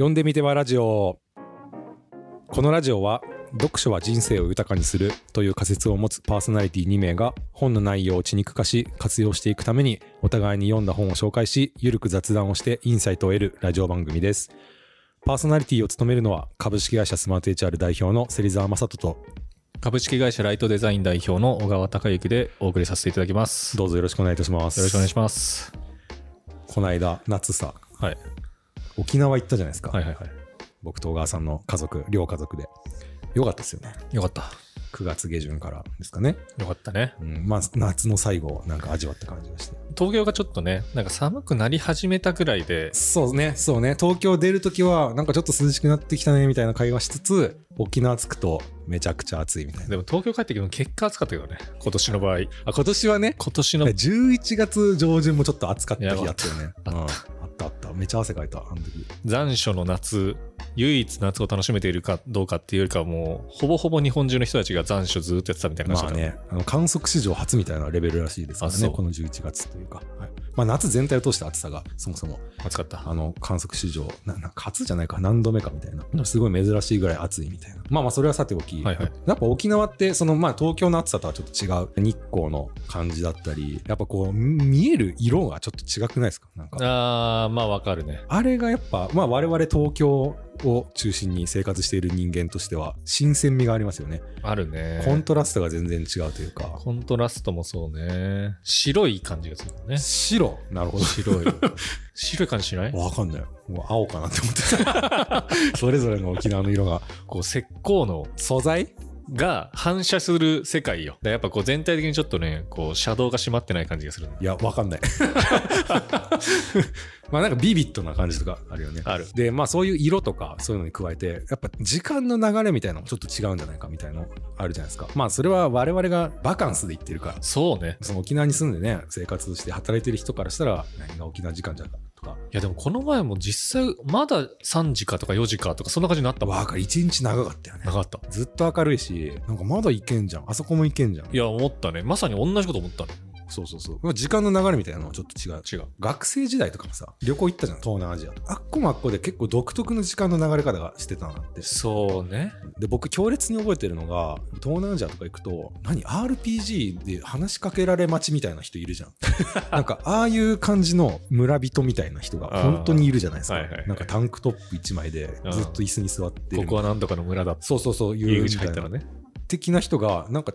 読んでみてはラジオこのラジオは読書は人生を豊かにするという仮説を持つパーソナリティ2名が本の内容を血肉化し活用していくためにお互いに読んだ本を紹介しゆるく雑談をしてインサイトを得るラジオ番組ですパーソナリティを務めるのは株式会社スマート HR 代表の芹沢正人と株式会社ライトデザイン代表の小川隆之でお送りさせていただきます。よどうぞよろしくお願いいたしますろしくお願いします。この間夏さはい。沖縄行ったじゃないですか、はいはいはい。僕と小川さんの家族両家族で。よかったですよね。よかった。9月下旬からですかね、よかったね。うん、まあ夏の最後をなんか味わった感じがして東京がちょっとね、なんか寒くなり始めたぐらいで、そうねそうね。東京出るときはなんかちょっと涼しくなってきたねみたいな会話しつつ沖縄着くとめちゃくちゃ暑いみたいな。でも東京帰ってきても結果暑かったけどね、今年の場合。あ今年はね今年の、11月上旬もちょっと暑かった日やばあったよね。あった。うん。あった。あっためっちゃ汗かいたあの時。残暑の夏、唯一夏を楽しめているかどうかっていうよりかはもう、ほぼほぼ日本中の人たちが残暑ずっとやってたみたいなまあ感じだったねあの観測史上初みたいなレベルらしいですからねこの11月というか、はい。まあ、夏全体を通して暑さが。そもそも暑かった。あの観測史上なな初じゃないか何度目かみたいな。すごい珍しいぐらい暑いみたいな。まあまあそれはさておき、はいはい。やっぱ沖縄ってそのまあ東京の暑さとはちょっと違う。日光の感じだったりやっぱこう見える色がちょっと違くないですか？なんか。あー、まあわかるね。あれがやっぱまあ我々東京を中心に生活している人間としては新鮮味がありますよね、あるね。コントラストが全然違うというかコントラストもそうね。白い感じがするよね。白？なるほど白い。白い感じしない？わかんないもう青かなって思ってた それぞれの沖縄の色がこう石膏の素材が反射する世界よ。やっぱこう全体的にちょっとね、こう、シャドウが閉まってない感じがする。いや、わかんない。まあなんかビビッドな感じとかあるよね。ある。で、まあそういう色とかそういうのに加えて、やっぱ時間の流れみたいなのもちょっと違うんじゃないかみたいなのあるじゃないですか。まあそれは我々がバカンスで行ってるから、そうね。その沖縄に住んでね、生活して働いてる人からしたら、何が沖縄時間じゃんかとか、いやでもこの前も実際、まだ3時かとか4時かとかそんな感じになったもん。わかる、一日長かったよねな。かった。ずっと明るいし、なんかまだ行けんじゃん。あそこも行けんじゃん。いや、思ったね。まさに同じこと思ったね。そうそうそう。まあ時間の流れみたいなのはちょっと違う。違う。学生時代とかもさ旅行行ったじゃん東南アジアあっこもあっこで結構独特の時間の流れ方がしてたなってそうね。で僕強烈に覚えてるのが東南アジアとか行くと何 RPG で話しかけられ待ちみたいな人いるじゃん なんかああいう感じの村人みたいな人が本当にいるじゃないですかはいはいはいなんかタンクトップ1枚でずっと椅子に座ってるここはなんとかの村だ。そうそうそう入りみたいな口入ったらね。的な人がなんか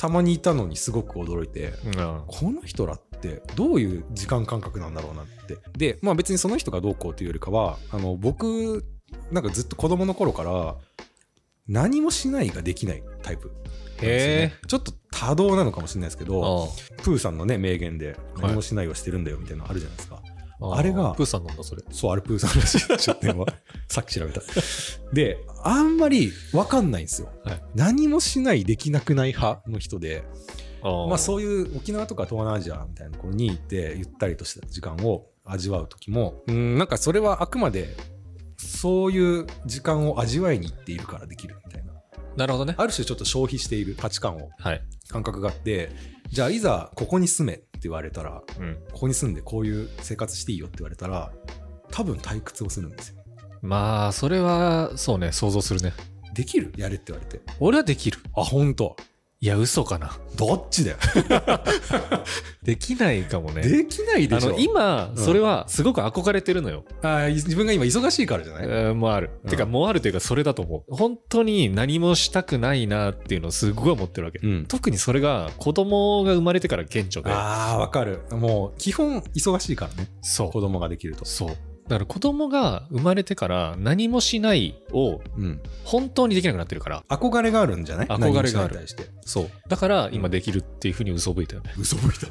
たまにいたのにすごく驚いてうん。この人らってどういう時間感覚なんだろうなって。で、まあ別にその人がどうこうというよりかは、あの、僕、なんかずっと子供の頃から、何もしないができないタイプね。へちょっと多動なのかもしれないですけど、あプーさんのね、名言で、何もしないをしてるんだよみたいなのあるじゃないですか。ああれがプーさんなんだ、それ。そう、あれプーさんらしい、出典は。さっき調べた。で、あんまりわかんないんですよ。はい何もしない、できなくない派の人で、ままあそういう沖縄とか東南アジアみたいなところに行ってゆったりとした時間を味わう時もうんなんかそれはあくまでそういう時間を味わいに行っているからできるみたいななるほどね。ある種ちょっと消費している価値観をはい。感覚があってじゃあいざここに住めって言われたらうん。ここに住んでこういう生活していいよって言われたら多分退屈をするんですよまあ、それは、そうね、想像するね。できる？やれって言われて俺はできる。あ本当？いや、嘘かな。どっちだよ？できないかもね。できないでしょあの、今、うんそれはすごく憧れてるのよ。あ自分が今忙しいからじゃない、えーもうある。うんてか、もうあるというか、それだと思う。本当に何もしたくないなっていうのをすごい思ってるわけ。うん特にそれが子供が生まれてから顕著で。ああ、わかる。もう、基本忙しいからね。そう子。供ができると。そう。だから子供が生まれてから何もしないをうん。本当にできなくなってるから。憧れがあるんじゃない？憧れがあるしないに対して。そう。だから今できるっていうふうに嘘吹いたよね。嘘吹いた。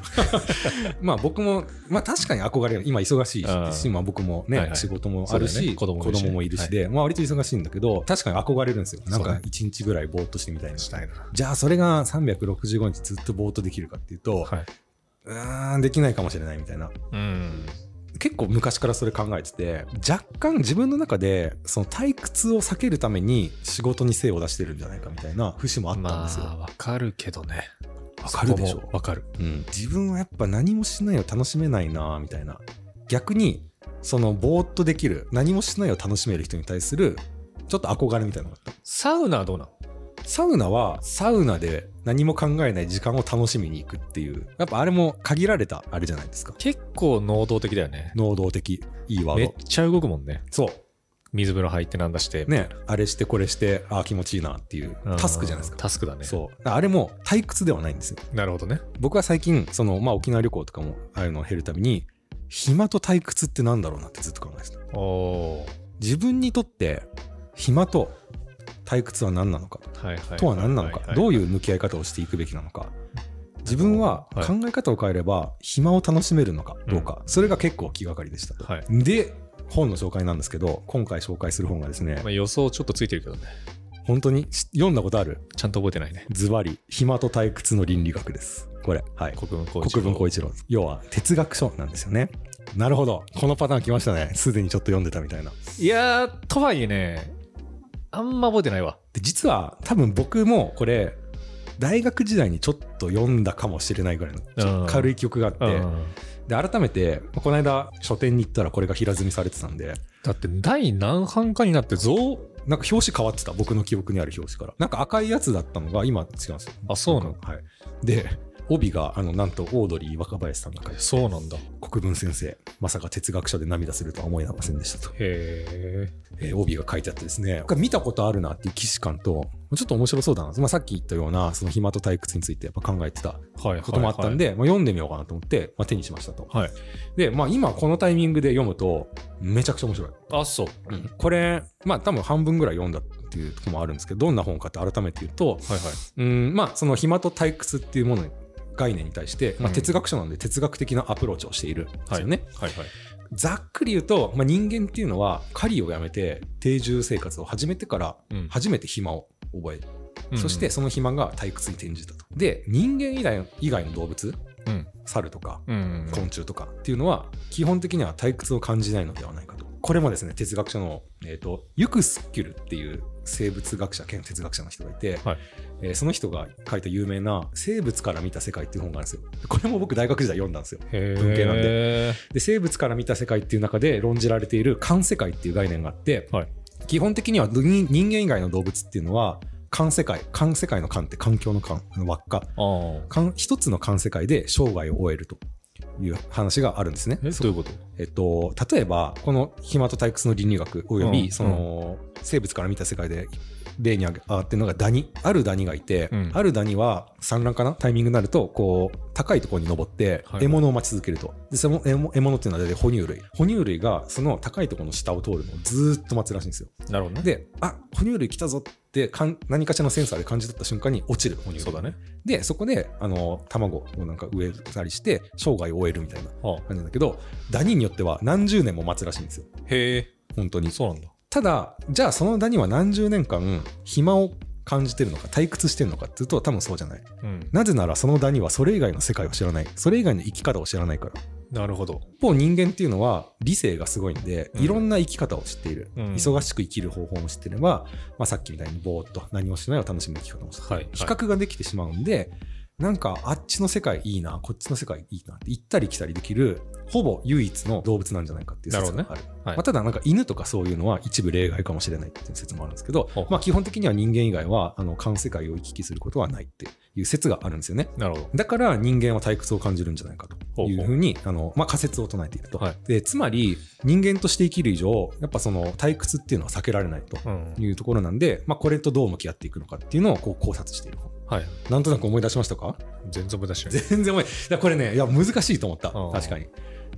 まあ僕も、まあ確かに憧れが、今忙しいあし、まあ僕もね、はいはい仕事もあるし、そうだよね子子供もいるし供もいるしで、まあ割と忙しいんだけど、確かに憧れるんですよ。なんかそうね一日ぐらいぼーっとしてみたいな。したいな。じゃあそれが365日ずっとぼーっとできるかっていうと、はい。うーん、できないかもしれないみたいな。うん。結構昔からそれ考えてて若干自分の中でその退屈を避けるために仕事に精を出してるんじゃないかみたいな節もあったんまですよ。あ、わかるけどね。わかるでしょわかる。うん、自分はやっぱ何もしないを楽しめないなみたいな逆にそのぼーっとできる何もしないを楽しめる人に対するちょっと憧れみたいなのがあったサウナはどうなんサウナはサウナで何も考えない時間を楽しみに行くっていうやっぱあれも限られたあれじゃないですか結構能動的だよね。能動的いいワめっードちゃ動くもんね。そう水風呂入ってなんだして。ねあれしてこれしてああ気持ちいいなっていううんタスクじゃないですかタスクだね。そうあれも退屈ではないんですよなるほどね。僕は最近そのまあ沖縄旅行とかもああいうのを減るたびに暇と退屈ってなんだろうなってずっと考えてた自分にとって暇と退屈は何なのか？とは何なのか？どうういう向き合い方をしていくべきなのか？自分ははい。考え方を変えれば暇を楽しめるのかどうか、それが結構気がかりでした。と、はい。で本の紹介なんですけど今回紹介する本がですねまあ、予想ちょっとついてるけどね。本当に？し読んだことある？ちゃんと覚えてないね。ズバリ暇と退屈の倫理学です。これ。はい。国分光一郎。要は哲学書なんですよね。なるほど。このパターン来ましたね。すでにちょっと読んでたみたいな。いやー、とはいえね、あんま覚えてないわ。で実は多分僕もこれ大学時代にちょっと読んだかもしれないぐらいの軽い記憶があって、うん。で改めてこの間書店に行ったらこれが平積みされてたんでだって第何版かになって増なんか表紙変わってた僕の記憶にある表紙から。なんか赤いやつだったのが今違うんですよ。あそうなの？はい。で帯があのなんとオードリー若林さんが書いてそうなんだ。国分先生まさか哲学書で涙するとは思いませんでしたと、へえー帯が書いてあってですね見たことあるなっていう既視感とちょっと面白そうだな、まあ、さっき言ったようなその暇と退屈についてやっぱ考えてた。こともあったんで、まあ、読んでみようかなと思って、まあ、手にしましたと。はい。はい。で、まあ、今このタイミングで読むとめちゃくちゃ面白い。あ、そう。これ、まあ多分半分ぐらい読んだっていうところもあるんですけど、どんな本かって改めて言うと、はいはい。うん、まあその暇と退屈っていうもの概念に対して、まあ、うん哲学書なんで哲学的なアプローチをしているんですよね。はいはい。ざっくり言うと、まあ、人間っていうのは狩りをやめて定住生活を始めてからうん初めて暇を覚える、うんそして、その暇が退屈に転じたと。で人間以外以外の動物うん。猿とかうん。昆虫とかっていうのは基本的には退屈を感じないのではないかと。これもですね哲学者の、えー、とユクスキュルっていう生物学者兼哲学者の人がいて、はいえーその人が書いた有名な「生物から見た世界」っていう本があるんですよ。これも僕大学時代読んだんですよ。へ文系なんで。で生物から見た世界っていう中で論じられている環世界っていう概念があって、はい基本的には人人間以外の動物っていうのは環世界環世界の環って環境の環輪っか一つの環世界で生涯を終えるという話があるんですね。え、どういうこと？えっと、例えばこの暇と退屈の倫理学および、うんその生物から見た世界で例に挙げ上がってるのがダニあるダニがいて、うん。あるダニは産卵かな？タイミングになるとこう高いところに登ってはい。獲物を待ち続けると、でその獲物獲物っていうのは大体哺乳類。哺乳類がその高いところの下を通るのをずーっと待つらしいんですよ。なるほどね。であ哺乳類来たぞってかん何かしらのセンサーで感じ取った瞬間に落ちる哺乳類。そうだね。でそこであの卵をなんか植えたりして生涯を終えるみたいなあ。感じなんだけどダニによっては何十年も待つらしいんですよ。へえ。本当に。そうなんだ。ただじゃあそのダニは何十年間暇を感じてるのか退屈してるのかっていうと多分そうじゃない。うん。なぜならそのダニはそれ以外の世界を知らない。それ以外の生き方を知らないから。なるほど。一方人間っていうのは理性がすごいんで、うん。いろんな生き方を知っている、うん。忙しく生きる方法も知ってれば、まあ、さっきみたいにぼーっと何もしないを楽しむ生き方も知ってい。る、はい。比較ができてしまうんでなんかあっちの世界いいなこっちの世界いいなって行ったり来たりできるほぼ唯一の動物なんじゃないかっていう説がある。はい。まあ、ただなんか犬とかそういうのは一部例外かもしれないっていう説もあるんですけどまあ、基本的には人間以外はあの環世界を行き来することはないっていう説があるんですよね。なるほど。だから人間は退屈を感じるんじゃないかというふうにあの、まあ、仮説を唱えていると、はい。でつまり人間として生きる以上やっぱその退屈っていうのは避けられないとうん。いうところなんで、まあ、これとどう向き合っていくのかっていうのをこう考察している本はい。なんとなく思い出しましたか？全然無駄しない。全然思いいやこれねいや難しいと思った。うん確かに。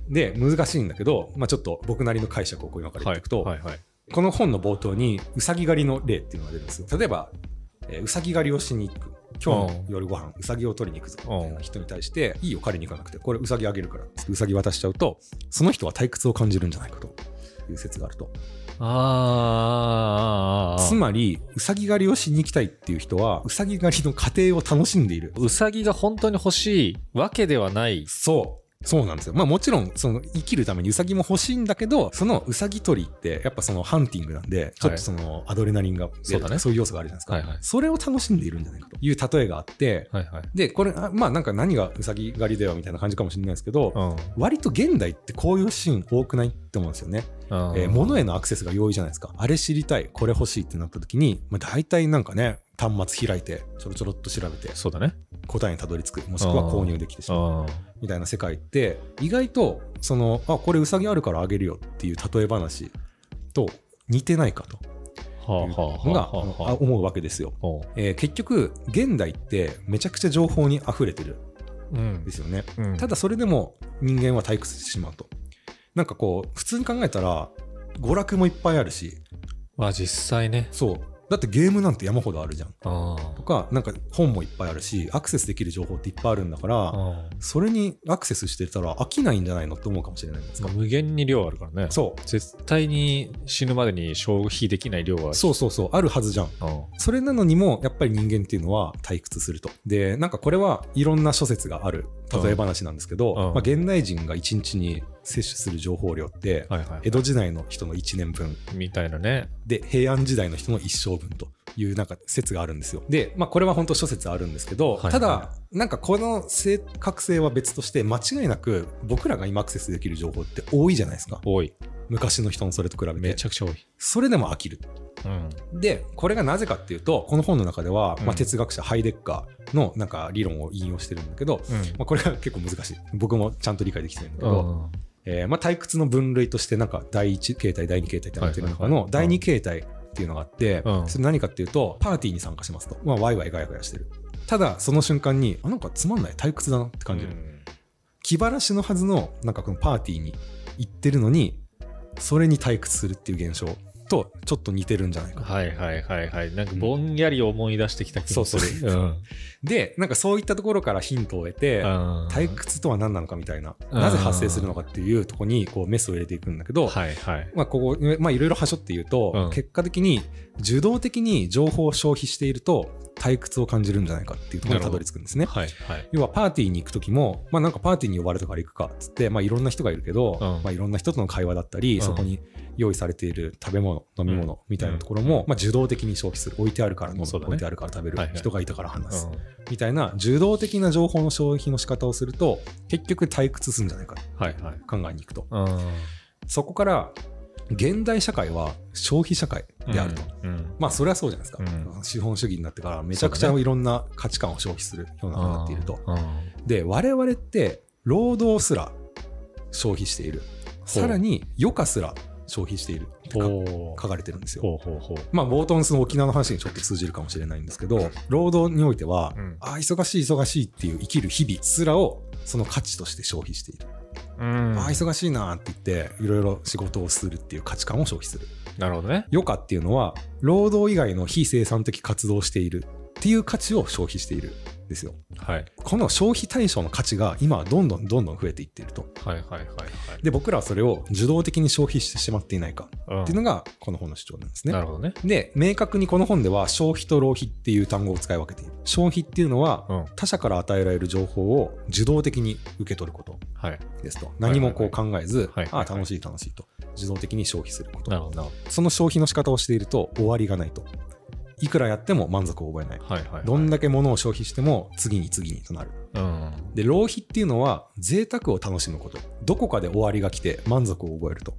で難しいんだけど、まあ、ちょっと僕なりの解釈をこう今から言っていくと、はいはい。この本の冒頭にうさぎ狩りの例っていうのが出るんです。よ例えば、えーうさぎ狩りをしに行く。今日の夜ご飯うさぎを取りに行くぞ。みたいな人に対していいよ狩りに行かなくて。これうさぎあげるから。うさぎ渡しちゃうとその人は退屈を感じるんじゃないかという説があると。あー。つまりうさぎ狩りをしに行きたいっていう人はうさぎ狩りの過程を楽しんでいる。うさぎが本当に欲しいわけではない。そうそうなんですよ。まあもちろん、その生きるためにウサギも欲しいんだけど、そのウサギ取りってやっぱそのハンティングなんで、ちょっとそのアドレナリンがそうだねそういう要素があるじゃないですか。はいはいそれを楽しんでいるんじゃないかという例えがあって、はいはい。で、これ、あまあなんか何がウサギ狩りだよみたいな感じかもしれないですけど、うん。割と現代ってこういうシーン多くないって思うんですよね。うんえー物へのアクセスが容易じゃないですか。あれ知りたい、これ欲しいってなった時に、まあ、大体なんかね、端末開いて、ちょろちょろっと調べて、そうだね。答えにたどり着く、もしくは購入できてしまう。あみたいな世界って、意外と、その、あ、これウサギあるからあげるよっていう例え話と似てないかとのが思うわけですよ。えー結局、現代ってめちゃくちゃ情報に溢れてるうんんですよね。うんただそれでも人間は退屈してしまうと。なんかこう、普通に考えたら、娯楽もいっぱいあるし、まあ実際ね。そう。だってゲームなんて山ほどあるじゃん。あとか、なんか本もいっぱいあるし、アクセスできる情報っていっぱいあるんだから、あ。それにアクセスしてたら飽きないんじゃないのって思うかもしれないんですか？無限に量あるからね。そう。絶対に死ぬまでに消費できない量はある。そうそうそう、あるはずじゃん。それなのにも、やっぱり人間っていうのは退屈すると。で、なんかこれはいろんな諸説がある例え話なんですけど、うんうんまあ、現代人が1日に摂取する情報量って、はいはい。江戸時代の人の1年分みたいなね。で、平安時代の人の一生分というなんか説があるんですよ。で、まあこれは本当諸説あるんですけど、はいはいただ、なんかこの正確性は別として、間違いなく僕らが今アクセスできる情報って多いじゃないですか。多い。昔の人のそれと比べてめち。ゃくちゃ多い。それでも飽きる。うん。で、これがなぜかっていうと、この本の中では、うんまあ、哲学者ハイデッカーのなんか理論を引用してるんだけど、うん。まあ、これが結構難しい。僕もちゃんと理解できてるんだけど、うん。えーまあ、退屈の分類としてなんか第一形態、第二形態ってなってる中の第二形態っていうのがあって、うんそれ何かっていうと、パーティーに参加しますと。まあ、ワイワイガヤガヤしてる。ただ、その瞬間に、あ、なんかつまんない、退屈だなって感じる。気晴らしのはずの、なんかこのパーティーに行ってるのに、それに退屈するっていう現象とちょっと似てるんじゃないか。はいはいはいはい。なんかぼんやり思い出してきた気もする。そう うん。で、なんかそういったところからヒントを得て、うん退屈とは何なのかみたいな、うんなぜ発生するのかっていうところにこうメスを入れていくんだけど、はいはい。まあここ、まあいろいろはしょって言うと、うん結果的に受動的に情報を消費していると退屈を感じるんじゃないかっていうところにたどり着くんですね。はいはい。要はパーティーに行く時も、まあなんかパーティーに呼ばれたから行くかっつって、まあいろんな人がいるけど、うんまあいろんな人との会話だったり、うんそこに用意されている食べ物、飲み物みたいなところも、まあ受動的に消費する。置いてあるから飲む、ね置いてあるから食べる、はいはい人がいたから話す。うんみたいな受動的な情報の消費の仕方をすると、結局退屈するんじゃないかとはいはい。考えに行くと。うん。そこから、現代社会は消費社会であると。うん。まあそれはそうじゃないですか、うん資本主義になってからめちゃくちゃいろんな価値観を消費するような風になっていると。うん。で、我々って労働すら消費している。さらに余暇すら消費しているって書かれてるんですよ。まあ冒頭のその沖縄の話にちょっと通じるかもしれないんですけど、労働においては、うんああ、忙しい忙しいっていう生きる日々すらをその価値として消費している。うんああ、忙しいなって言って、いろいろ仕事をするっていう価値観を消費する。なるほどね。余暇っていうのは、労働以外の非生産的活動をしているっていう価値を消費しているんですよ。はい。この消費対象の価値が今はどんどんどんどん増えていっていると。はいはいはいはい。で、僕らはそれを受動的に消費してしまっていないかうんっていうのがこの本の主張なんですね。なるほどね。で、明確にこの本では消費と浪費っていう単語を使い分けている。消費っていうのはうん。他者から与えられる情報を受動的に受け取ることはい。ですと。何もこう考えず、はいはいはいああ、楽しい楽しいと。受動的に消費すること。なるほどな。その消費の仕方をしていると終わりがないと。いくらやっても満足を覚えない。はいはいはい。どんだけ物を消費しても次に次にとなる。うん。で、浪費っていうのは贅沢を楽しむこと。どこかで終わりが来て満足を覚えると。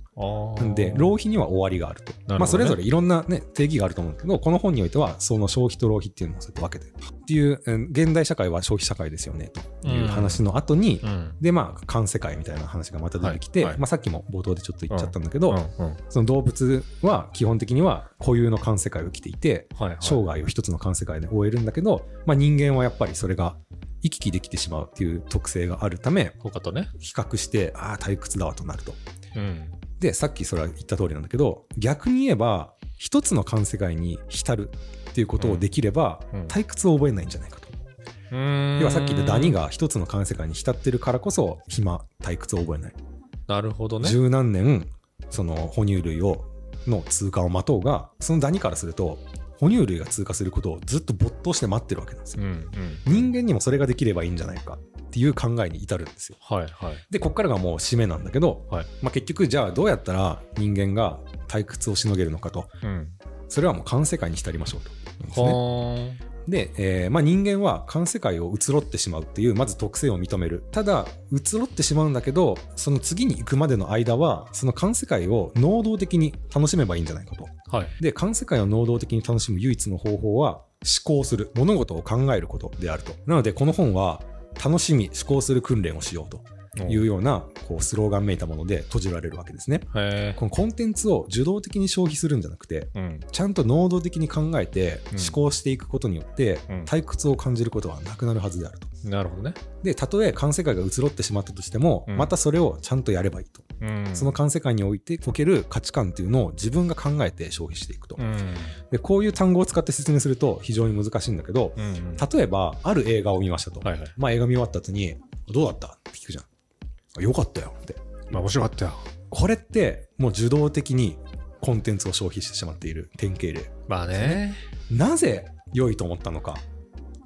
で、浪費には終わりがあると。ねまあ、それぞれいろんなね、定義があると思うんだけど、この本においては、その消費と浪費っていうのをそうやって分けてる。っていう、うん現代社会は消費社会ですよね、という話の後に、うん。で、まあ、環世界みたいな話がまた出てきて、はいはいまあ、さっきも冒頭でちょっと言っちゃったんだけど、うんうんその動物は基本的には固有の環世界を生きていて、はいはい。生涯を一つの環世界で終えるんだけど、まあ、人間はやっぱりそれが行き来できてしまうっていう特性があるため、他とね。比較して、ああ、退屈だわとなると。うん。で、さっきそれは言った通りなんだけど、逆に言えば、一つの環世界に浸るっていうことをできれば、うんうん退屈を覚えないんじゃないかと。要要はさっき言ったダニ。が一つの環世界に浸ってるからこそ、暇、退屈を覚えない。なるほどね。十何年、その哺乳類を、の通過を待とうが、そのダニからすると、哺乳類が通過することをずっと没頭して待ってるわけなんですよ。うんうん。人間にもそれができればいいんじゃないかっっていう考えに至るんですよ。はいはい。でここからがもう締めなんだけど、はいまあ、結局じゃあどうやったら人間が退屈をしのげるのかとうん。それはもう環世界に浸りましょうと。ですねはで、えーまあ、人間は環世界を移ろってしまうっていうまず特性を認めるただ移ろってしまうんだけどその次に行くまでの間はその環世界を能動的に楽しめばいいんじゃないかとあ。はい。で環世界を能動的に楽しむ唯一の方法は思考する物事を考えることであるとなのでこの本は楽しみ思考する訓練をしようというようなこうスローガンめいたもので閉じられるわけですね。このコンテンツを受動的に消費するんじゃなくてうん。ちゃんと能動的に考えてうん思考していくことによってうん退屈を感じることはなくなるはずであると。なるほどね。で、たとえ環世界が移ろってしまったとしても、うんまたそれをちゃんとやればいいと。うん。その環世界においておける価値観っていうのを自分が考えて消費していくと。うん。で、こういう単語を使って説明すると非常に難しいんだけど、うん。例えば、ある映画を見ましたと。はいはい。まあ映画見終わった後に、どうだった？って聞くじゃん。あよかったよって。まあ面白かったよ。これってもう受動的にコンテンツを消費してしまっている典型例。まあね。なぜ良いと思ったのか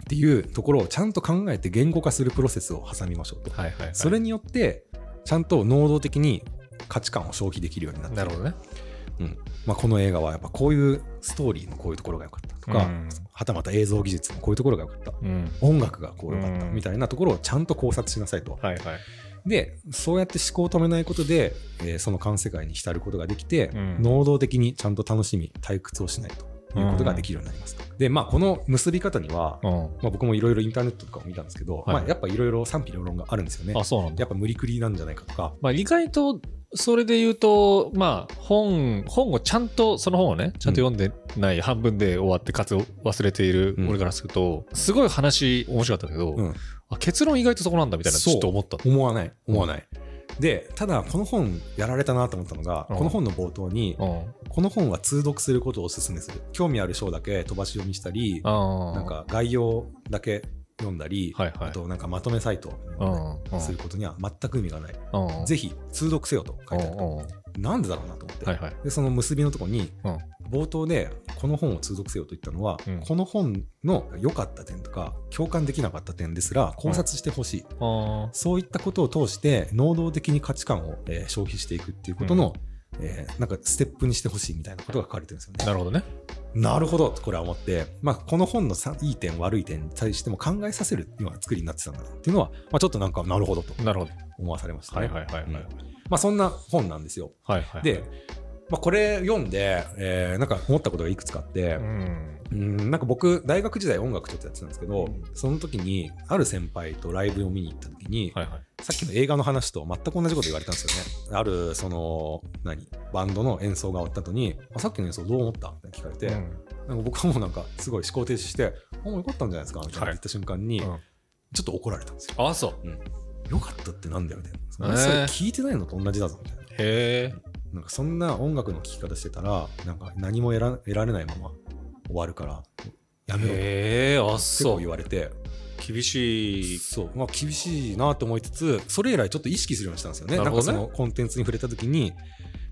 っていうところをちゃんと考えて言語化するプロセスを挟みましょうと。はいはいはい。それによってちゃんと能動的に価値観を消費できるようになってなるほどね。まあ、この映画はやっぱこういうストーリーのこういうところが良かったとか、うんはたまた映像技術のこういうところが良かったうん。音楽がこう良かったうんみたいなところをちゃんと考察しなさいと。はいはい。でそうやって思考を止めないことで、えーその環世界に浸ることができて、うん能動的にちゃんと楽しみ退屈をしないということができるようになりますと。でまあこの結び方には、うん。まあ、僕もいろいろインターネットとかを見たんですけど、はいまあ、やっぱいろいろ賛否両論があるんですよね。あ、そうなんだや。っぱ無理くりなんじゃないかとか。まあ意外と、それで言うと、まあ本、本をちゃんと、その本をね、ちゃんと読んでない、半分で終わって活を忘れているうん俺からすると、すごい話面白かったけど、うんあ結論意外とそこなんだみたいな、ちょっと思った。思わない思わない。でただこの本やられたなと思ったのが、うんこの本の冒頭に、うん。この本は通読することをお勧めする興味ある章だけ飛ばし読みしたりああ。なん、か概要だけ読んだり、はいはい。あとなんかまとめサイトを。することには全く意味がない、うん。ぜひ通読せよと書いてある。うんうんなんでだろうなと思って、はいはい。でその結びのところに、うん。冒頭でこの本を通読せよと言ったのは、うん。この本の良かった点とか共感できなかった点ですら考察してほしい、あそういったことを通して能動的に価値観を、えー消費していくっていうことの、えーなんかステップにしてほしいみたいなことが書かれてるんですよねあ。。なるほどね。なるほどとこれは思って、まあ、この本のさいい点悪い点に対しても考えさせるような作りになってたんだなっていうのは、まあ、ちょっとなんかなるほどとなるほど。思わされましたね。はいはいはいはい。うんまあ、そんな本なんですよ。はいはい。で、まあ、これ読んで、えーなんか思ったことがいくつかあって、うん。うんなんか僕大学時代音楽ちょっとやってたんですけど、うんその時にある先輩とライブを見に行った時に、はいはい。さっきの映画の話と全く同じこと言われたんですよね。あるその何？バンドの演奏が終わった後にあさっきの演奏どう思った？って聞かれて、うんなんか僕はもうなんかすごい思考停止して「あもうよかったんじゃないですか」みたいなはい言った瞬間に、うんちょっと怒られたんですよ。あ、そう。よかったってなんだよみたいな。えーそれ聞いてないのと同じだぞみたいな。へえ。なんかそんな音楽の聴き方してたらなんか何も得ら得られないまま終わるから。やめろ。ってへえ、あ、結構そう。言われて。厳しい。そう、まあ、厳しいなと思いつつそれ以来ちょっと意識するようにしたんですよね。ね。なんかそのコンテンツに触れた時に、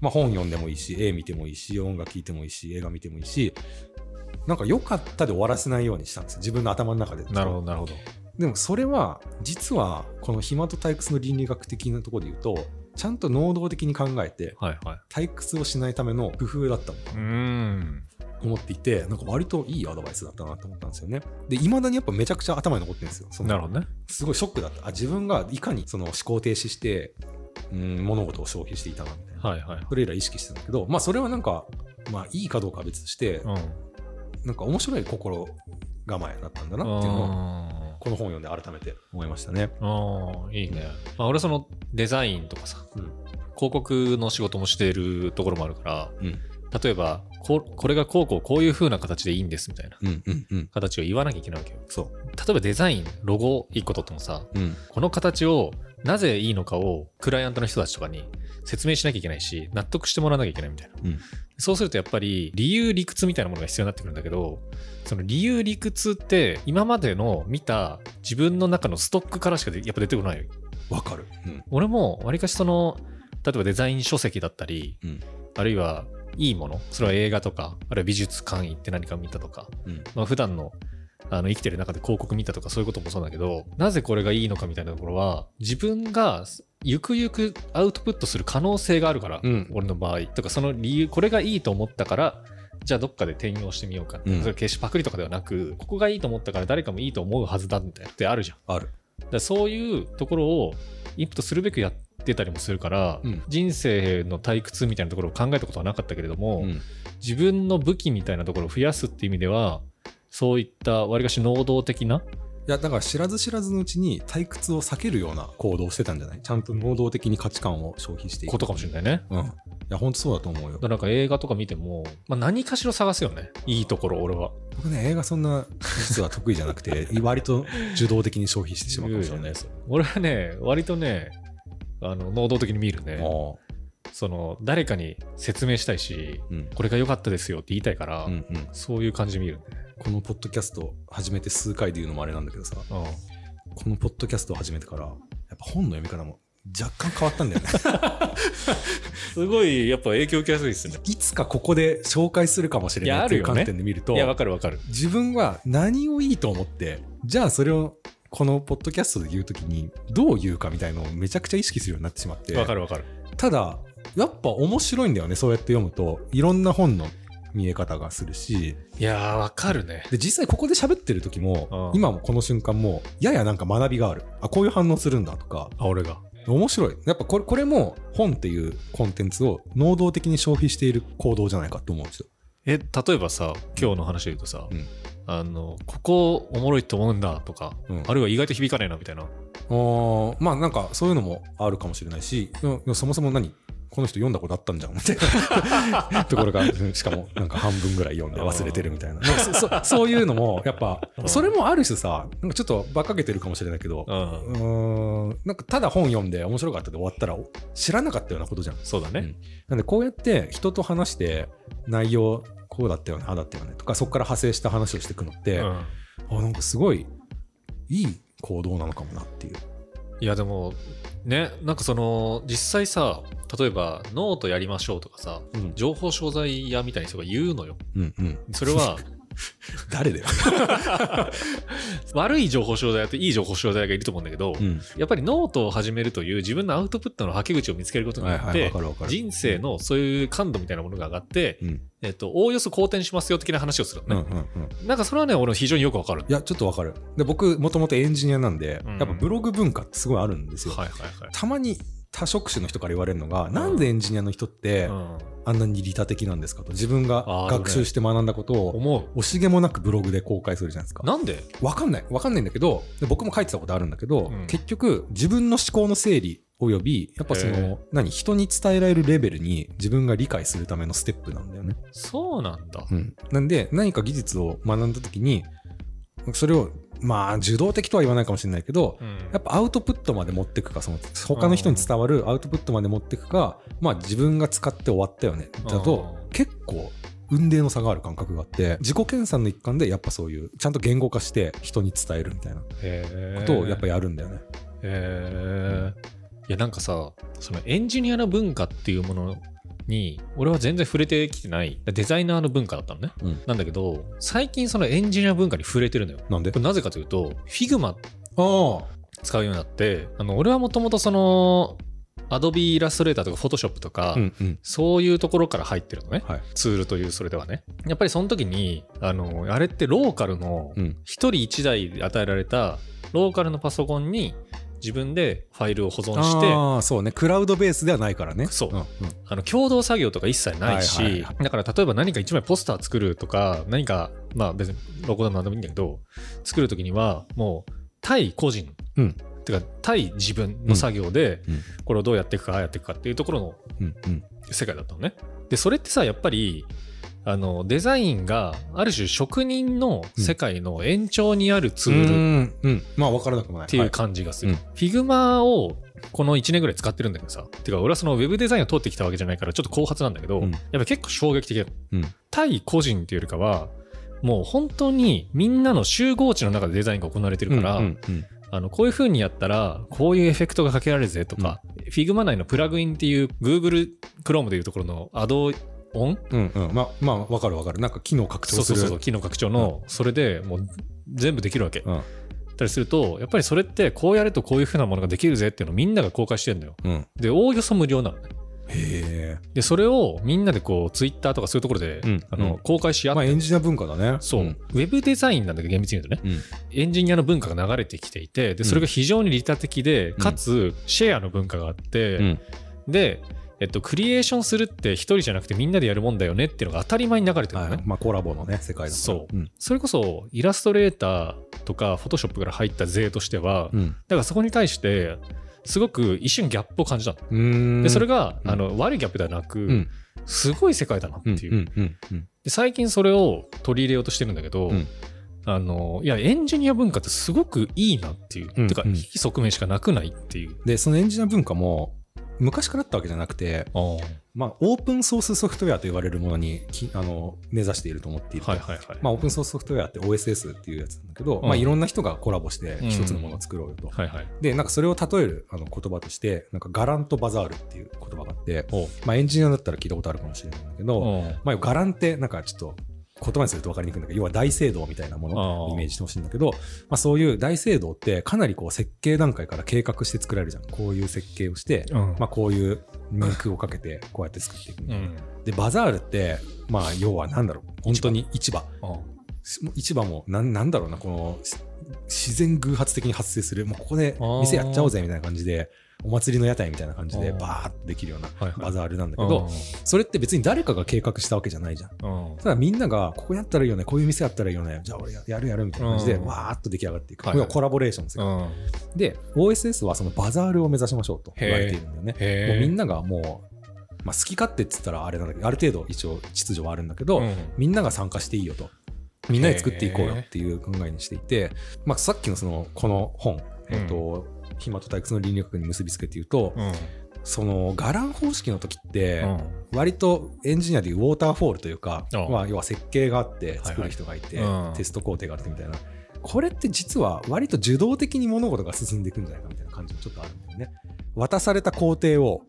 まあ、本読んでもいいし絵見てもいいし音楽聴いてもいいし映画見てもいいしなんか良かったで終わらせないようにしたんですよ。自分の頭の中で。なるほど、なるほど。でもそれは実はこの暇と退屈の倫理学的なところで言うとちゃんと能動的に考えてはいはい。退屈をしないための工夫だった。と思っていてなんか割といいアドバイスだったなと思ったんですよねでいまだにやっぱめちゃくちゃ頭に残ってるんですよなるほどね。すごいショックだったあ自分がいかにその思考停止してうん物事を消費していたなみたいな、はいはい。それ以来意識してたんだけどまあそれはなんかまあいいかどうかは別として、うん。なんか面白い心構えだったんだなっていうのをあこの本を読んで改めて思いましたね。あ、いいね。まあ、俺そのデザインとかさ、うん広告の仕事もしているところもあるから、うん例えばこ、これがこうこうこういう風な形でいいんですみたいなうんうんうん形を言わなきゃいけないわけよ。そ例えばデザイン、ロゴ1個取ってもさ、う、うん、この形をなぜいいのかをクライアントの人たちとかに説明しなきゃいけないし、納得してもらわなきゃいけないみたいな。うん。そうするとやっぱり理由理屈みたいなものが必要になってくるんだけど、その理由理屈って今までの見た自分の中のストックからしかでやっぱ出てこない。よ。わかる、うん。俺もわりかしその、例えばデザイン書籍だったり、うん。あるいはいいもの、それは映画とか、あるいは美術館行って何か見たとか、うん。まあ、普段のあの生きてる中で広告見たとかそういうこともそうだけどなぜこれがいいのかみたいなところは自分がゆくゆくアウトプットする可能性があるから、うん。俺の場合。とかその理由これがいいと思ったからじゃあどっかで転用してみようか、うん。それ決してパクリとかではなくここがいいと思ったから誰かもいいと思うはずだみたいなってあるじゃん。ある。だそういうところをインプットするべくやってたりもするから、うん。人生の退屈みたいなところを考えたことはなかったけれども、うん。自分の武器みたいなところを増やすっていう意味ではそういったわりかし能動的ないや、だから知らず知らずのうちに退屈を避けるような行動をしてたんじゃない？ちゃんと能動的に価値観を消費していく。ことかもしれないね。うん。いや、ほんとそうだと思うよだか。らなんか映画とか見ても、まあ、何かしら探すよね。いいところ、俺は。僕ね、映画そんな実は得意じゃなくて、割と受動的に消費してしまうかもしれないです。俺はね、割とね、あの能動的に見るね。あその誰かに説明したいし、あうん。これが良かったですよって言いたいから、うんうん。そういう感じで見るね。このポッドキャスト始めて数回で言うのもあれなんだけどさ、うんこのポッドキャストを始めてから、やっぱ本の読み方も若干変わったんだよね。すごいやっぱ影響受けやすいですね。いつかここで紹介するかもしれないっていう観点で見ると、いや、わかるわかる。自分は何をいいと思って、じゃあそれをこのポッドキャストで言うときにどう言うかみたいのをめちゃくちゃ意識するようになってしまって、わかるわかる。ただ、やっぱ面白いんだよね、そうやって読むと。いろんな本の見え方がするし、いやー、わかるね。で、実際ここで喋ってる時も、うん今もこの瞬間も、ややなんか学びがある。あ、こういう反応するんだとか、あ、俺が。面白い。やっぱこれ、これも本っていうコンテンツを能動的に消費している行動じゃないかと思うんですよ。え、例えばさ、今日の話で言うとさ、うんあの、ここおもろいと思うんだとか、うんあるいは意外と響かないなみたいな。あーまあなんかそういうのもあるかもしれないし、そもそも何この人読んだことあったんじゃんみたいな ところが、うんしかもなんか半分ぐらい読んで忘れてるみたいな。そ そそういうのも、やっぱう、んそれもある種さ、なんかちょっと馬鹿げてるかもしれないけど、うん。なんかただ本読んで面白かったで終わったら知らなかったようなことじゃん。そうだね。なんでこうやって人と話して内容こうだったよね、ああだったよねとか、そこから派生した話をしていくのって、うん。あ、なんかすごいいい行動なのかもなっていう。いやでもねなんかその実際さ例えばノートやりましょうとかさうん。情報商材屋みたいに人が言うのようんうん。それは 誰だよ。悪い情報商材屋といい情報商材屋がいると思うんだけど、うん。やっぱりノートを始めるという自分のアウトプットのはけ口を見つけることによはいはい、ってわかるわかる。人生のそういう感度みたいなものが上がって、うん。えっと、おおよそ好転しますよ的な話をするのね、うんうんうん。なんかそれはね俺非常によくわかるいや、ちょっとわかる。で、僕、もともとエンジニアなんで、うんやっぱブログ文化ってすごいあるんですよ。はいはいはいたまに多職種の人から言われるのが、なんでエンジニアの人ってうんあんなに利他的なんですかと。自分が学習して学んだことを、思惜しげもなくブログで公開するじゃないですかう。なんで？わかんない。わかんないんだけど、で僕も書いてたことあるんだけど、うん結局、自分の思考の整理および、やっぱその、何、人に伝えられるレベルに自分が理解するためのステップなんだよね。そうなんだ、うん。なんで、何か技術を学んだ時に、それを、まあ、受動的とは言わないかもしれないけど、うんやっぱアウトプットまで持ってくか、その、他の人に伝わるアウトプットまで持ってくか、まあ自分が使って終わったよね。だとう、結構、運命の差がある感覚があって、自己研鑽の一環でやっぱそういう、ちゃんと言語化して人に伝えるみたいなことをやっぱやるんだよね。へえ。いや、なんかさ、そのエンジニアの文化っていうものに、俺は全然触れてきてない、デザイナーの文化だったのね。うんなんだけど、最近そのエンジニア文化に触れてるのよ。なんで？これなぜかというと、Figma。使うようになって、あの俺はもともとその、Adobe イラストレーターとか Photoshop とか、うんうん。そういうところから入ってるのね。はい。ツールというそれではね。やっぱりその時に、あの、あれってローカルのうん。一人一台与えられたローカルのパソコンに自分でファイルを保存して、ああ、そうね。クラウドベースではないからね。そううんうんあの共同作業とか一切ないし、はいはいはだから例えば何か一枚ポスター作るとか、何か、まあ別にロゴでも何でもいいんだけど、作るときにはもう対個人、うんてか対自分の作業でうんこれをどうやっていくか、ああやっていくかっていうところの。世界だったのね。で、それってさ、やっぱり、あの、デザインがある種職人の世界の延長にあるツールうん。うん。まあ、わからなくもない。っていうは感じがする。うん Figma をこの1年ぐらい使ってるんだけどさ。てか、俺はそのウェブデザインを通ってきたわけじゃないから、ちょっと後発なんだけど、うんやっぱ結構衝撃的だよ。うん対個人っていうよりかは、もう本当にみんなの集合値の中でデザインが行われてるから、うんうんうんあのこういう風にやったら、こういうエフェクトがかけられるぜとか、Figma 内のプラグインっていう Google Chrome でいうところのアド音？うんうん。まあまあわかるわかる。なんか機能拡張する。そうそうそう機能拡張のそれでもう全部できるわけ、うん。たりするとやっぱりそれってこうやるとこういう風なものができるぜっていうのをみんなが公開してるのよ。うん。でおおよそ無料なのね。へえ。でそれをみんなでこうツイッターとかそういうところで、うんあのうん公開し合って、まあエンジニア文化だね。そう、ん。ウェブデザインなんだけど厳密に言うとね。うん。エンジニアの文化が流れてきていてでそれが非常に利他的で、ん。かつシェアの文化があって、うん。で、えっと、クリエーションするって一人じゃなくてみんなでやるもんだよねっていうのが当たり前に流れてるのね、はいまあコラボのね世界だそう。うん。それこそイラストレーターとかフォトショップから入った税としては、うん。だからそこに対してすごく一瞬ギャップを感じたでそれが、うん。あの悪いギャップではなく、うん。すごい世界だなっていう、で最近それを取り入れようとしてるんだけど、うん。あのいやエンジニア文化ってすごくいいなっていう、てかうんうん。いい側面しかなくないっていう。でそのエンジニア文化も昔からあったわけじゃなくてまあオープンソースソフトウェアと言われるものにきあの目指していると思っているとはいはいはい。まあ、オープンソースソフトウェアって OSS っていうやつなんだけど、うんまあ、いろんな人がコラボして一つのものを作ろうよと。はいはい。で、なんかそれを例えるあの言葉として、なんかガランとバザールっていう言葉があって、まあ、エンジニアだったら聞いたことあるかもしれないんだけど、まあ、ガランってなんかちょっと言葉にすると分かりにくいんだけど、要は大聖堂みたいなものをイメージしてほしいんだけど、まあ、そういう大聖堂ってかなりこう設計段階から計画して作られるじゃん。こういう設計をして、うん。まあ、こういう面空をかけてこうやって作っていく。うん。で、バザールって、まあ、要はなんだろう、本当に市場。市場もなんなんだろうなこのし自然偶発的に発生する。もうここで店やっちゃおうぜみたいな感じでお祭りの屋台みたいな感じでバーッとできるようなバザールなんだけどそれって別に誰かが計画したわけじゃないじゃん。ただみんながここやったらいいよねこういう店やったらいいよねじゃあ俺ややるやるみたいな感じでうん。わーっと出来上がっていく。これはコラボレーションですよ。うん。で OSS はそのバザールを目指しましょうと言われているんだよねもうみんながもうまあ好き勝手って言ったらあれなんだけどある程度一応秩序はあるんだけど、うん。みんなが参加していいよと。みんなで作っていこうよっていう考えにしていて、まあ、さっきのそのこの本、えっと暇と退屈の倫理学に結びつけて言うと、うん。その伽藍方式の時ってうん。割とエンジニアでいうウォーターフォールというか、うんまあ、要は設計があってはい作る人がいて、うん。テスト工程があってみたいな。これって実は割と受動的に物事が進んでいくんじゃないかみたいな感じもちょっとあるんだよね。渡された工程を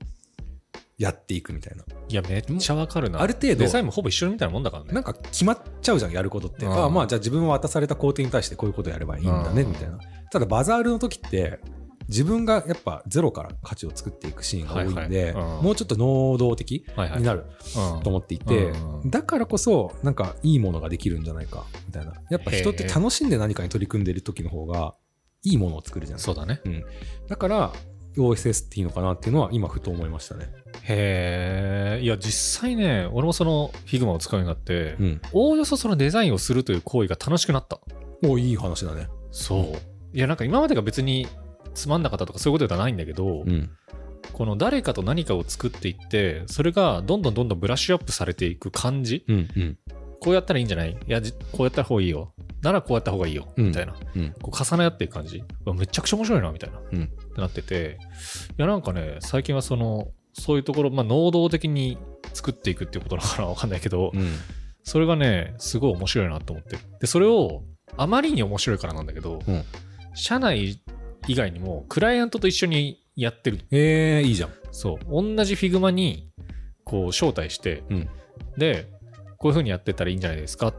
やっていくみたいな。いやめっちゃわかるな。ある程度デザインもほぼ一緒みたいなもんだからね。なんか決まっちゃうじゃんやることって、うん。ああまあじゃあ自分は渡された工程に対してこういうことやればいいんだねうん。みたいな。ただバザールの時って自分がやっぱゼロから価値を作っていくシーンが多いんで、もうちょっと能動的になるうん。と思っていて、うんだからこそなんかいいものができるんじゃないかみたいな。やっぱ人って楽しんで何かに取り組んでる時の方がいいものを作るじゃんそうだね。うん、だから OSS っていいのかなっていうのは今ふと思いましたね。へえいや実際ね俺もその Figma を使うようになってうん。おおよそそのデザインをするという行為が楽しくなった。おいい話だね。そう。いやなんか今までが別につまんなかったとかそういうことではないんだけど、うん。この誰かと何かを作っていってそれがどんどんどんどんブラッシュアップされていく感じ。うんうん。こうやったらいいんじゃない？いやじこうやった方がいいよ。ならこうやった方がいいよ。うん。みたいな、うん。こう重ね合っていく感じ。めちゃくちゃ面白いな。みたいな、うん。ってなってて。いやなんかね最近はそのそういうところ、まあ、能動的に作っていくっていうことなのかなわかんないけど、うん。それがねすごい面白いなと思って。るでそれをあまりに面白いからなんだけど、うん。社内以外にもクライアントと一緒にやってる。えー、いいじゃん。そう。同じ Figma にこう招待して、うん。でこういう風にやってったらいいんじゃないですかっ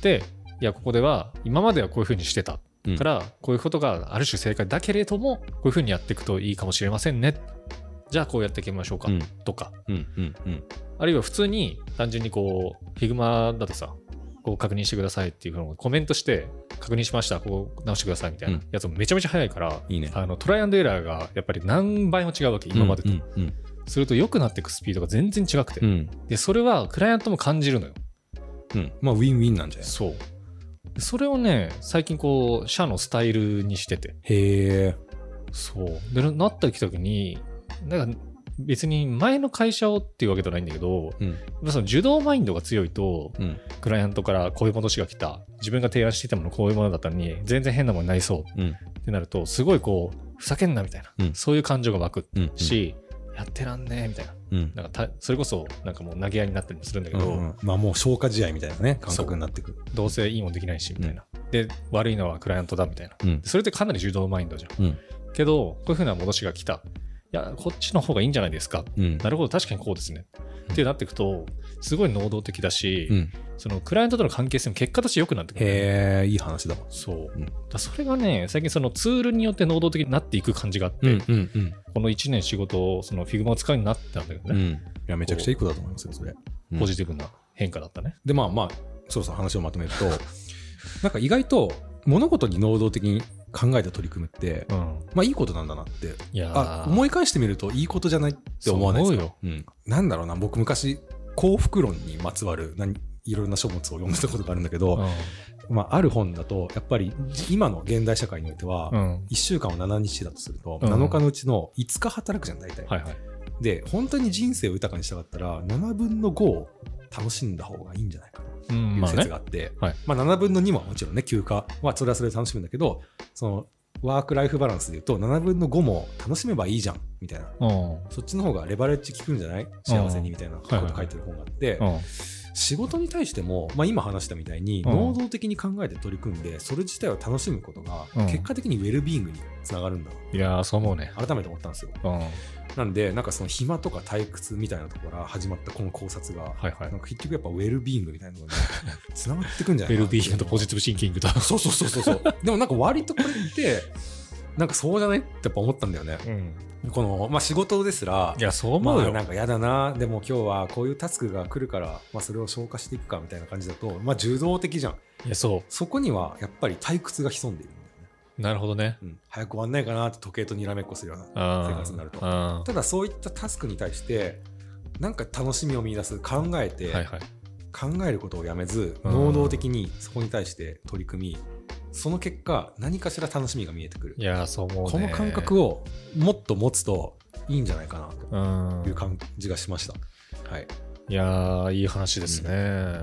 ていやここでは今まではこういう風にしてた。うん。から、こういうことがある種正解だけれどもこういう風にやっていくといいかもしれませんね。じゃあこうやっていきましょうか、うん。とか。うんうんうん。あるいは普通に単純にこう Figma だとさこう確認してくださいっていうのをコメントして確認しましたここ直してくださいみたいなうん。やつもめちゃめちゃ早いから、いいね。あのトライアンドエラーがやっぱり何倍も違うわけ今までと、うんうん。すると良くなっていくスピードが全然違くて、うん。でそれはクライアントも感じるのよ。うん。まあウィンウィンなんじゃない？そう。でそれをね最近こう社のスタイルにしてて。へえそう。でなってきた時になんか別に前の会社をっていうわけではないんだけどうん。その受動マインドが強いとうん。クライアントからこういう戻しが来た。自分が提案していたものこういうものだったのに全然変なものになりそう。うん。ってなるとすごいこうふざけんなみたいな、うん。そういう感情が湧くうんし、やってらんねえみたいな。うん。なんかたそれこそなんかもう投げ合いになったりもするんだけど、うんうん。まあもう消化試合みたいなね感覚になってくる。どうせいいもんできないしみたいな、で悪いのはクライアントだみたいな。うん。それってかなり受動マインドじゃん。うん。けどこういうふうな戻しが来た。いや、こっちの方がいいんじゃないですか。うん。なるほど、確かにこうですね。うん。ってなっていくと、すごい能動的だし、うん。そのクライアントとの関係性も結果として良くなってくる、へえいい話だそう。うん。だからそれがね、最近そのツールによって能動的になっていく感じがあって、この1年仕事をその Figma を使うようになったんだけどね、うん。いやめちゃくちゃいいことだと思いますよそれ。うん。ポジティブな変化だったね。でまあまあそろそろ話をまとめるとなんか意外と物事に能動的に考えた取り組むってうん。まあいいことなんだなってあー思い返してみるといいことじゃないって思わないですか？そううん、なんだろうな僕昔幸福論にまつわる何いろいろな書物を読んだことがあるんだけど、まあ、ある本だとやっぱり今の現代社会においては、うん。うん。1週間を7日だとすると、うん7日のうちの5日働くじゃん大体、はいはい。で本当に人生を豊かにしたかったら7分の5を楽しんだ方がいいんじゃないかないう説が。あって、はい。まあ、7分の2はもちろんね休暇はそれはそれで楽しむんだけどそのワーク・ライフ・バランスでいうと7分の5も楽しめばいいじゃんみたいな。うん。そっちの方がレバレッジ効くんじゃない？幸せにみたいなことはいはい。書いてる本があって、うん。仕事に対しても、まあ、今話したみたいにうん。能動的に考えて取り組んでそれ自体を楽しむことがうん。結果的にウェルビーイングにつながるんだ。いやー、そう思うね。改めて思ったんですよ。うん。なんでなんかその暇とか退屈みたいなところから始まったこの考察が、はいはい。なんか結局やっぱウェルビーイングみたいなのがねつながってくんじゃないかなウェルビーイングとポジテティブシンキングと。そうそうそうそう。でもなんか割とこれってなんかそうじゃない？ってやっぱ思ったんだよねうん。この、まあ、仕事ですらいや、そう思うよ。まあなんか嫌だなでも今日はこういうタスクが来るから、まあ、それを消化していくかみたいな感じだと、まあ、受動的じゃんいや、そそこにはやっぱり退屈が潜んでいるんだよね、う。なるほどね。うん、早く終わんないかなって時計とにらめっこするような生生活になるとはただそういったタスクに対してなんか楽しみを見出す考えて、いはい。考えることをやめずうん能動的にそこに対して取り組みその結果何かしら楽しみが見えてくるいやー、そう思うね。この感覚をもっと持つといいんじゃないかなうん。という感じがしました、はい、いやー、いい話ですね。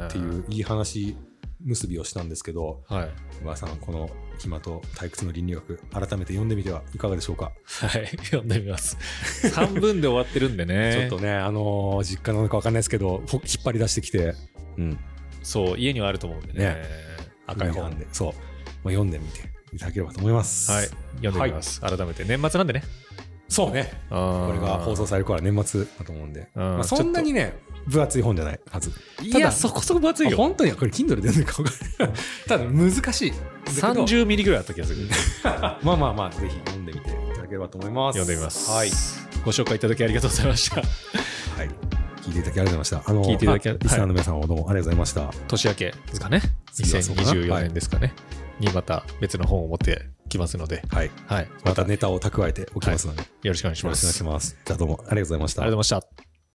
っていういい話結びをしたんですけどはい。小川さんこの暇と退屈の倫理学改めて読んでみてはいかがでしょうか、はい。読んでみます。3分で終わってるんでね。ちょっとねあのー実家なのか分かんないですけどほ引っ張り出してきて、うん、そう、家にはあると思うんでね。ね赤い本でそう、まあ、読んでみていただければと思いますはい。読んでみます。改めて。年末なんでね。そうねここれが放送される頃は年末だと思うんで、うんまあ、そんなにね分厚い本じゃないはずいや、そこそこ分厚いよ。あ本当にこれ Kindle で読んでるか分かんない ただ難しいだけど30ミリぐらいあった気がする。まあまあまあぜひ読んでみていただければと思います読んでみます。はい、ご紹介いただきありがとうございました。はい、聞いていただきありがとうございましたあの聞いていただきあリスナーの皆さんもどうもありがとうございました、年明けですかね。次はそうかな2024年ですかね。にまた別の本を持ってきますので、はい、はい。また。ネタを蓄えておきますので、よろしくお願いしよろしくお願います。します。じゃあどうもありがとうございました。ありがとうございました。